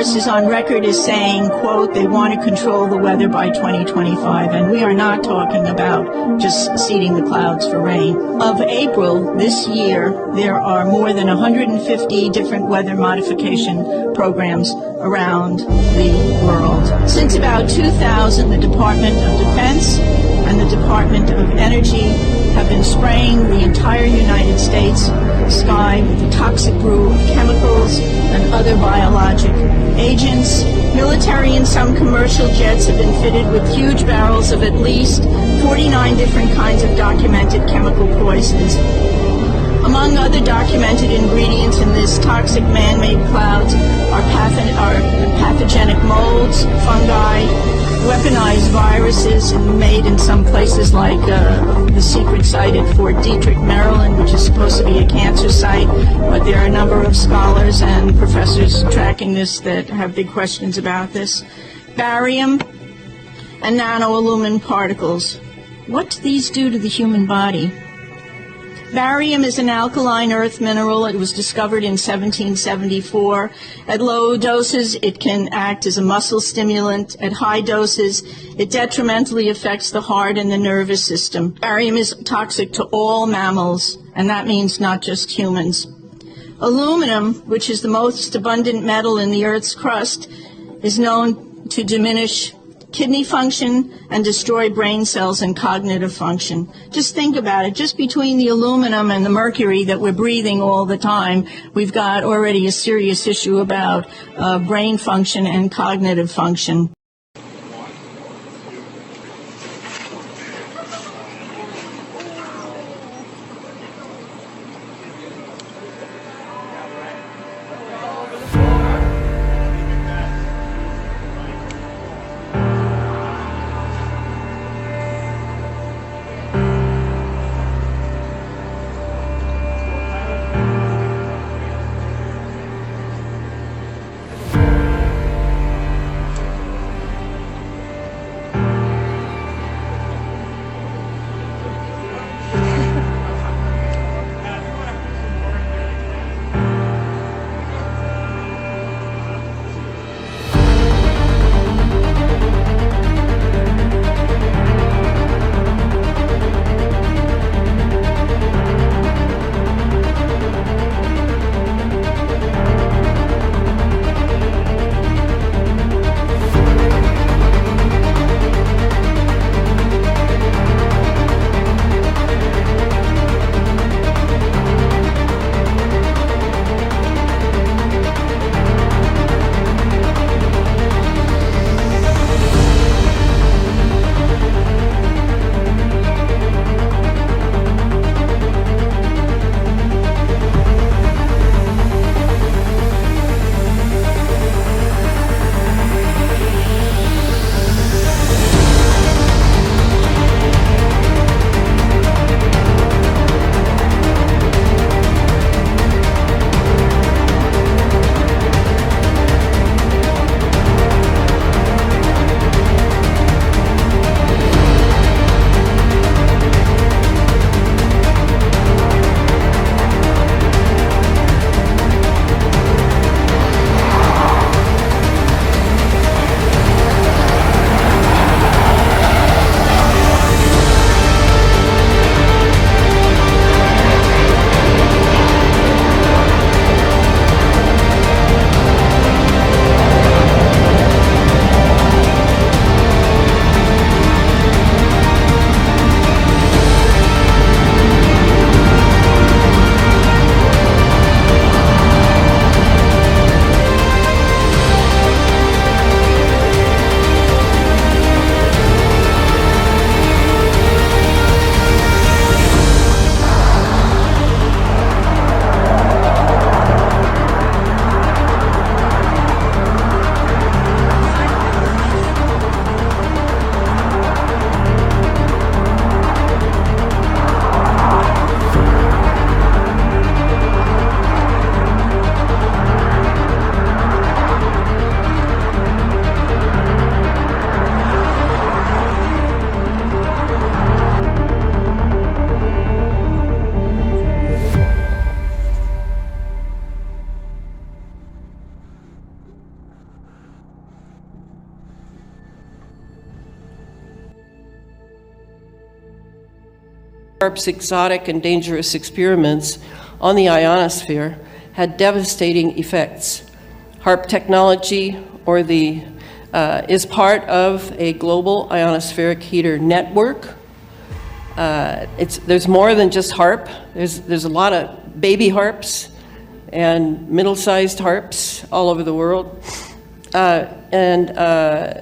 Is on record as saying, quote, they want to control the weather by 2025, and we are not talking about just seeding the clouds for rain. Of April this year, there are more than 150 different weather modification programs around the world. Since about 2000, the Department of Defense and the Department of Energy have been spraying the entire United States sky with the toxic brew of chemicals and other biologic agents. Military and some commercial jets have been fitted with huge barrels of at least 49 different kinds of documented chemical poisons. Among other documented ingredients in this toxic man-made clouds are, are pathogenic molds, fungi, weaponized viruses, and made in some places like uh, the secret site at Fort Detrick, Maryland, which is supposed to be a cancer site. But there are a number of scholars and professors tracking this that have big questions about this. Barium and nanoalumin particles. What do these do to the human body? Barium is an alkaline earth mineral. It was discovered in 1774. At low doses, it can act as a muscle stimulant. At high doses, it detrimentally affects the heart and the nervous system. Barium is toxic to all mammals, and that means not just humans. Aluminum, which is the most abundant metal in the Earth's crust, is known to diminish kidney function and destroy brain cells and cognitive function. Just think about it. Just between the aluminum and the mercury that we're breathing all the time, we've got already a serious issue about uh, brain function and cognitive function. HAARP's exotic and dangerous experiments on the ionosphere had devastating effects. HAARP technology, or the uh, is part of a global ionospheric heater network. Uh, it's, there's more than just HAARP. There's, there's a lot of baby HAARPs and middle-sized HAARPs all over the world. Uh, and uh,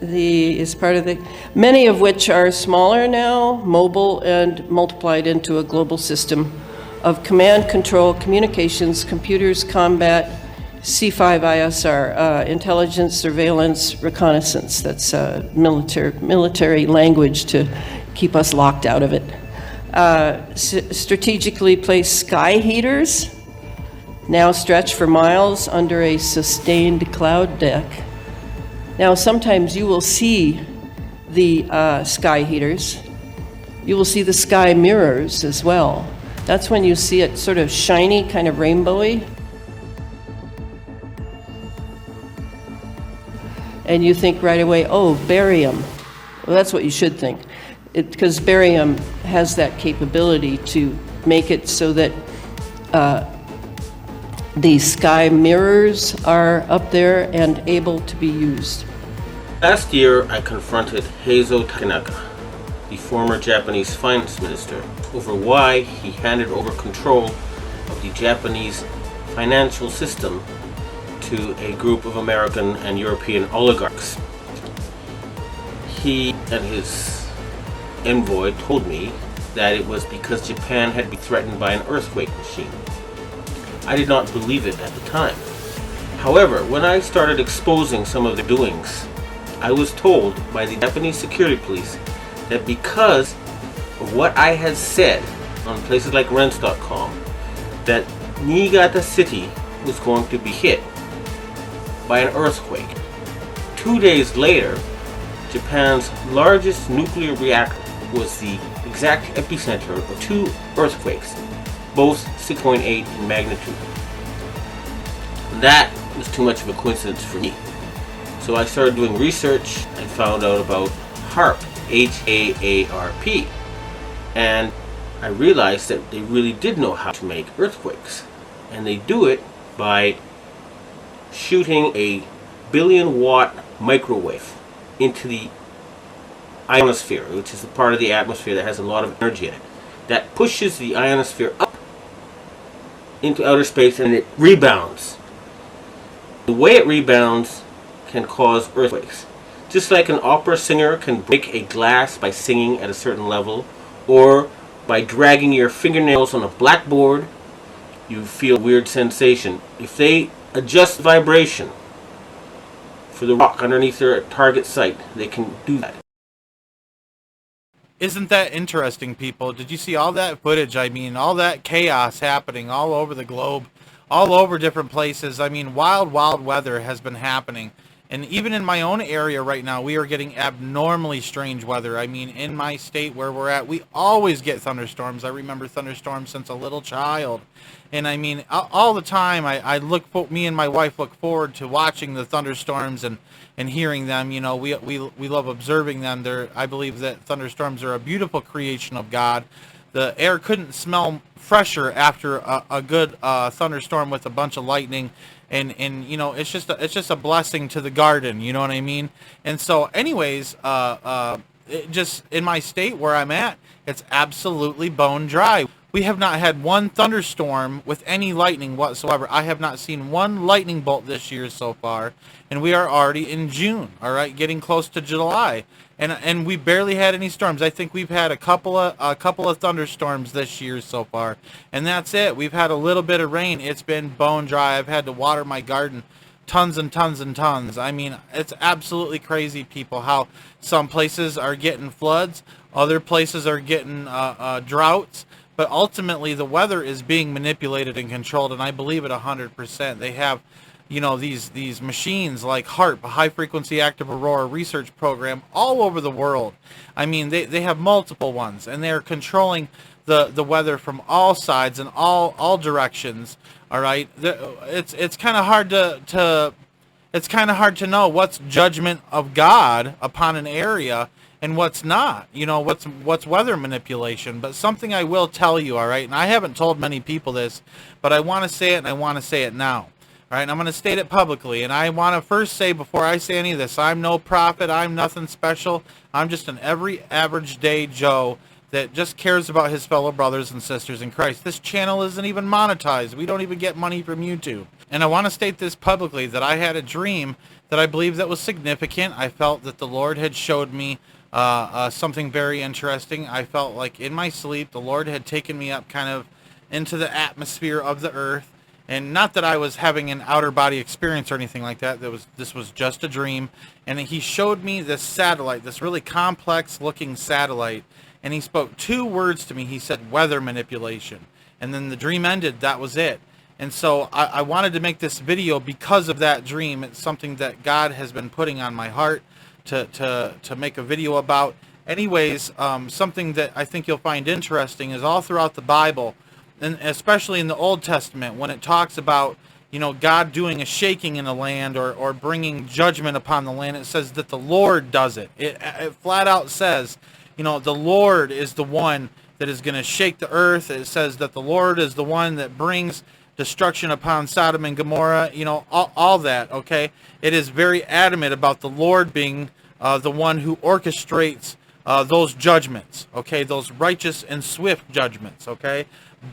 the is part of the many of which are smaller now, mobile, and multiplied into a global system of command, control, communications, computers, combat, C5ISR, uh, intelligence, surveillance, reconnaissance. That's uh, military, military language to keep us locked out of it. Uh, strategically placed sky heaters now stretch for miles under a sustained cloud deck. Now, sometimes you will see the uh, sky heaters. You will see the sky mirrors as well. That's when you see it sort of shiny, kind of rainbowy. And you think right away, oh, barium. Well, that's what you should think. Because barium has that capability to make it so that uh, the sky mirrors are up there and able to be used. Last year, I confronted Heizo Takenaka, the former Japanese finance minister, over why he handed over control of the Japanese financial system to a group of American and European oligarchs. He and his envoy told me that it was because Japan had been threatened by an earthquake machine. I did not believe it at the time. However, when I started exposing some of the doings, I was told by the Japanese security police that because of what I had said on places like Rense.com, that Niigata City was going to be hit by an earthquake. Two days later, Japan's largest nuclear reactor was the exact epicenter of two earthquakes, both 6.8 in magnitude. That was too much of a coincidence for me. So I started doing research and found out about HAARP, H A A R P. And I realized that they really did know how to make earthquakes. And they do it by shooting a billion watt microwave into the ionosphere, which is the part of the atmosphere that has a lot of energy in it. That pushes the ionosphere up into outer space and it rebounds. The way it rebounds can cause earthquakes. Just like an opera singer can break a glass by singing at a certain level, or by dragging your fingernails on a blackboard, you feel a weird sensation. If they adjust vibration for the rock underneath their target site, they can do that. Isn't that interesting, people? Did you see all that footage? I mean, all that chaos happening all over the globe, all over different places. I mean, wild, wild weather has been happening. And even in my own area right now, we are getting abnormally strange weather. I mean, in my state where we're at, we always get thunderstorms. I remember thunderstorms since a little child. And I mean, all the time, I, I look, me and my wife look forward to watching the thunderstorms and, and hearing them. You know, we, we, we love observing them. They're, I believe that thunderstorms are a beautiful creation of God. The air couldn't smell fresher after a, a good uh, thunderstorm with a bunch of lightning and and you know it's just a, it's just a blessing to the garden you know what i mean? And so anyways uh uh just in my state where i'm at it's absolutely bone dry we have not had one thunderstorm with any lightning whatsoever i have not seen one lightning bolt this year so far and we are already in june all right getting close to july and and we barely had any storms. I think we've had a couple of a couple of thunderstorms this year so far, and that's it. We've had a little bit of rain. It's been bone dry. I've had to water my garden tons and tons and tons. I mean, it's absolutely crazy, people, how some places are getting floods, other places are getting uh, uh, droughts, but ultimately the weather is being manipulated and controlled, and I believe it 100%. They have you know these these machines like HAARP, a high frequency active aurora research program, all over the world. I mean, they, they have multiple ones, and they're controlling the the weather from all sides and all all directions. All right, it's it's kind of hard to to it's kind of hard to know what's judgment of God upon an area and what's not. You know, what's what's weather manipulation. But something I will tell you, all right, and I haven't told many people this, but I want to say it and I want to say it now. All right, and I'm going to state it publicly. And I want to first say, before I say any of this, I'm no prophet. I'm nothing special. I'm just an every average day Joe that just cares about his fellow brothers and sisters in Christ. This channel isn't even monetized. We don't even get money from YouTube. And I want to state this publicly that I had a dream that I believe that was significant. I felt that the Lord had showed me uh, uh, something very interesting. I felt like in my sleep the Lord had taken me up kind of into the atmosphere of the earth and not that I was having an outer body experience or anything like that. That was this was just a dream, and he showed me this satellite, this really complex looking satellite, and he spoke two words to me. He said weather manipulation, and then the dream ended. That was it. And so I, I wanted to make this video because of that dream. It's something that God has been putting on my heart to to to make a video about. Anyways, um, something that I think you'll find interesting is all throughout the Bible and especially in the Old Testament, when it talks about you know God doing a shaking in the land or, or bringing judgment upon the land, it says that the Lord does it. It, it flat out says, you know, the Lord is the one that is going to shake the earth. It says that the Lord is the one that brings destruction upon Sodom and Gomorrah. You know, all, all that. Okay, it is very adamant about the Lord being uh, the one who orchestrates uh, those judgments. Okay, those righteous and swift judgments. Okay.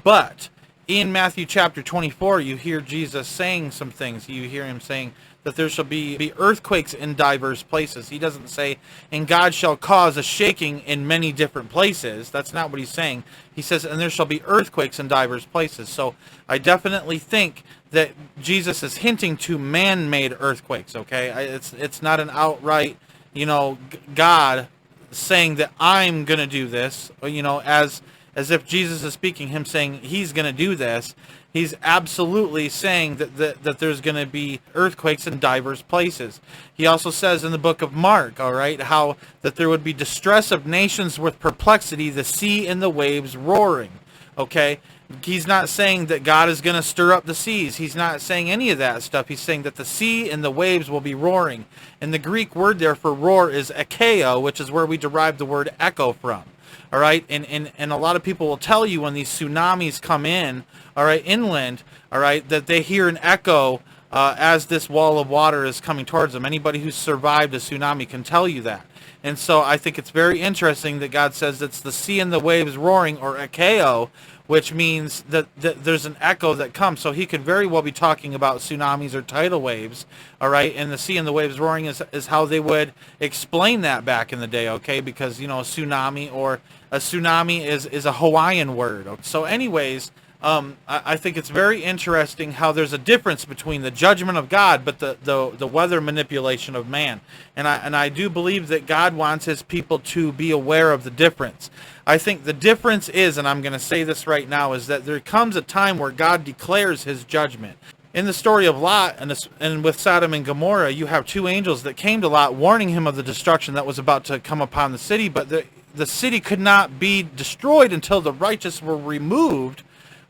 But in Matthew chapter 24, you hear Jesus saying some things. You hear him saying that there shall be, be earthquakes in diverse places. He doesn't say, and God shall cause a shaking in many different places. That's not what he's saying. He says, and there shall be earthquakes in diverse places. So I definitely think that Jesus is hinting to man-made earthquakes, okay? It's, it's not an outright, you know, God saying that I'm going to do this, you know, as as if Jesus is speaking, him saying he's going to do this. He's absolutely saying that, that, that there's going to be earthquakes in diverse places. He also says in the book of Mark, all right, how that there would be distress of nations with perplexity, the sea and the waves roaring. Okay? He's not saying that God is going to stir up the seas. He's not saying any of that stuff. He's saying that the sea and the waves will be roaring. And the Greek word there for roar is ekeo, which is where we derive the word echo from all right and, and and a lot of people will tell you when these tsunamis come in all right inland all right that they hear an echo uh, as this wall of water is coming towards them anybody who's survived a tsunami can tell you that and so i think it's very interesting that god says it's the sea and the waves roaring or ekeo which means that, that there's an echo that comes. So he could very well be talking about tsunamis or tidal waves, all right? And the sea and the waves roaring is, is how they would explain that back in the day, okay? Because, you know, a tsunami or a tsunami is, is a Hawaiian word. So anyways, um, I, I, think it's very interesting how there's a difference between the judgment of God, but the, the, the weather manipulation of man. And I, and I do believe that God wants his people to be aware of the difference. I think the difference is, and I'm going to say this right now, is that there comes a time where God declares his judgment. In the story of Lot and, and with Sodom and Gomorrah, you have two angels that came to Lot warning him of the destruction that was about to come upon the city, but the, the city could not be destroyed until the righteous were removed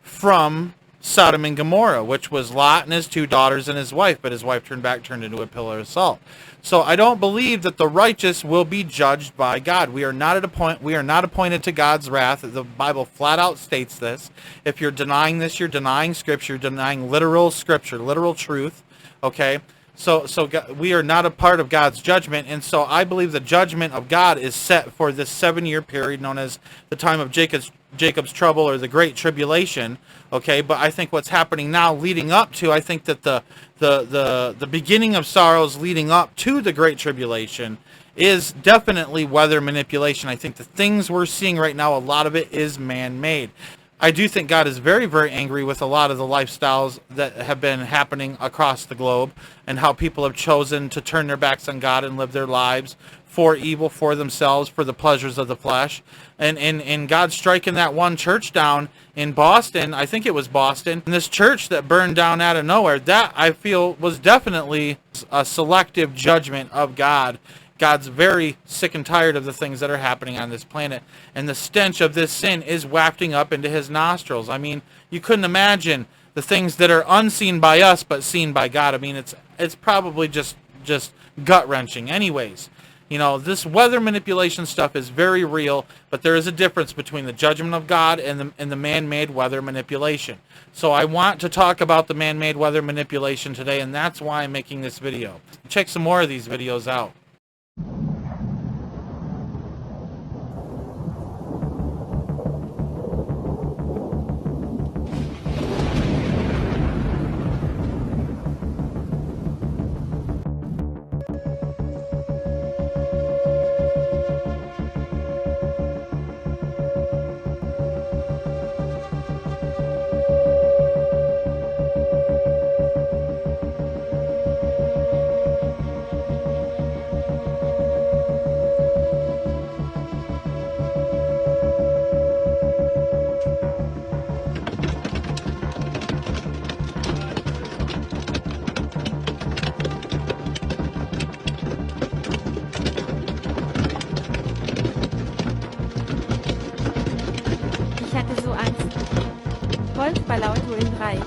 from Sodom and Gomorrah, which was Lot and his two daughters and his wife, but his wife turned back, turned into a pillar of salt. So I don't believe that the righteous will be judged by God. We are not at a point we are not appointed to God's wrath. The Bible flat out states this. If you're denying this, you're denying scripture, denying literal scripture, literal truth, okay? So so we are not a part of God's judgment and so I believe the judgment of God is set for this 7-year period known as the time of Jacob's Jacob's trouble or the great tribulation, okay? But I think what's happening now leading up to I think that the the the the beginning of sorrows leading up to the great tribulation is definitely weather manipulation. I think the things we're seeing right now a lot of it is man-made. I do think God is very, very angry with a lot of the lifestyles that have been happening across the globe and how people have chosen to turn their backs on God and live their lives for evil, for themselves, for the pleasures of the flesh. And, and, and God striking that one church down in Boston, I think it was Boston, and this church that burned down out of nowhere, that I feel was definitely a selective judgment of God God's very sick and tired of the things that are happening on this planet. And the stench of this sin is wafting up into his nostrils. I mean, you couldn't imagine the things that are unseen by us but seen by God. I mean, it's it's probably just just gut wrenching. Anyways, You know, this weather manipulation stuff is very real, but there is a difference between the judgment of God and the, and the man-made weather manipulation. So I want to talk about the man-made weather manipulation today, and that's why I'm making this video. Check some more of these videos out. 3,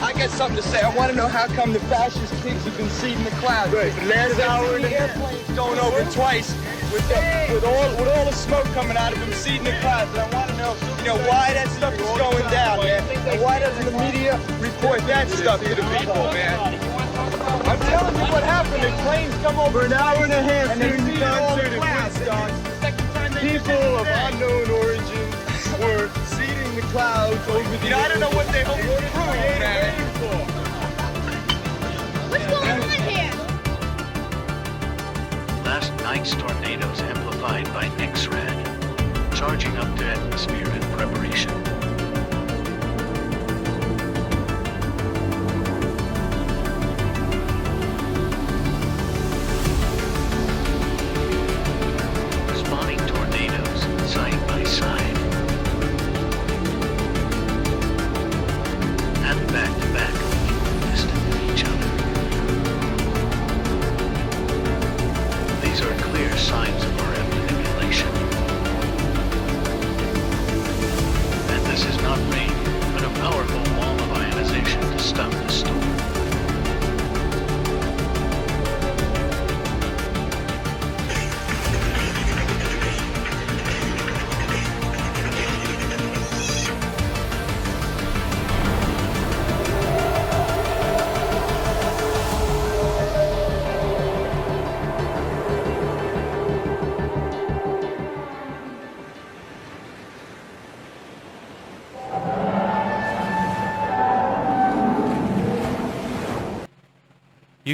I got something to say. I want to know how come the fascist pigs have been seeding the clouds. Right. Last hour and the airplanes going over twice with the, with all with all the smoke coming out of them seeding the clouds. And I want to know, you know, why that stuff is going down, man. And why doesn't the media report that stuff to the people, man? I'm telling you what happened. The planes come over an hour and a half and they see all the clouds. People of unknown origin were the clouds over the. You know, I don't know what they hope to prove, man. What's going on here? Last night's tornadoes amplified by X-Rad, charging up to atmosphere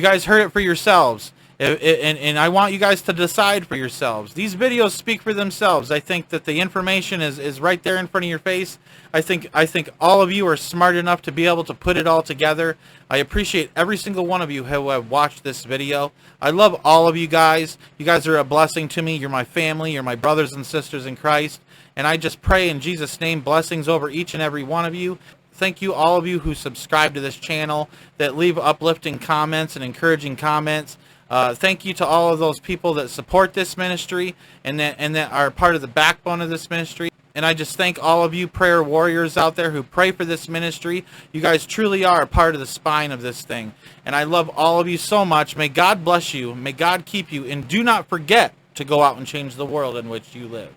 guys heard it for yourselves. I- I- And, and I want you guys to decide for yourselves. These videos speak for themselves. I think that the information is, is right there in front of your face. I think I think all of you are smart enough to be able to put it all together. I appreciate every single one of you who have watched this video. I love all of you guys. You guys are a blessing to me. You're my family. You're my brothers and sisters in Christ. And I just pray in Jesus' name blessings over each and every one of you. Thank you, all of you who subscribe to this channel, that leave uplifting comments and encouraging comments. Uh, thank you to all of those people that support this ministry and that and that are part of the backbone of this ministry. And I just thank all of you prayer warriors out there who pray for this ministry. You guys truly are a part of the spine of this thing. And I love all of you so much. May God bless you. May God keep you. And do not forget to go out and change the world in which you live.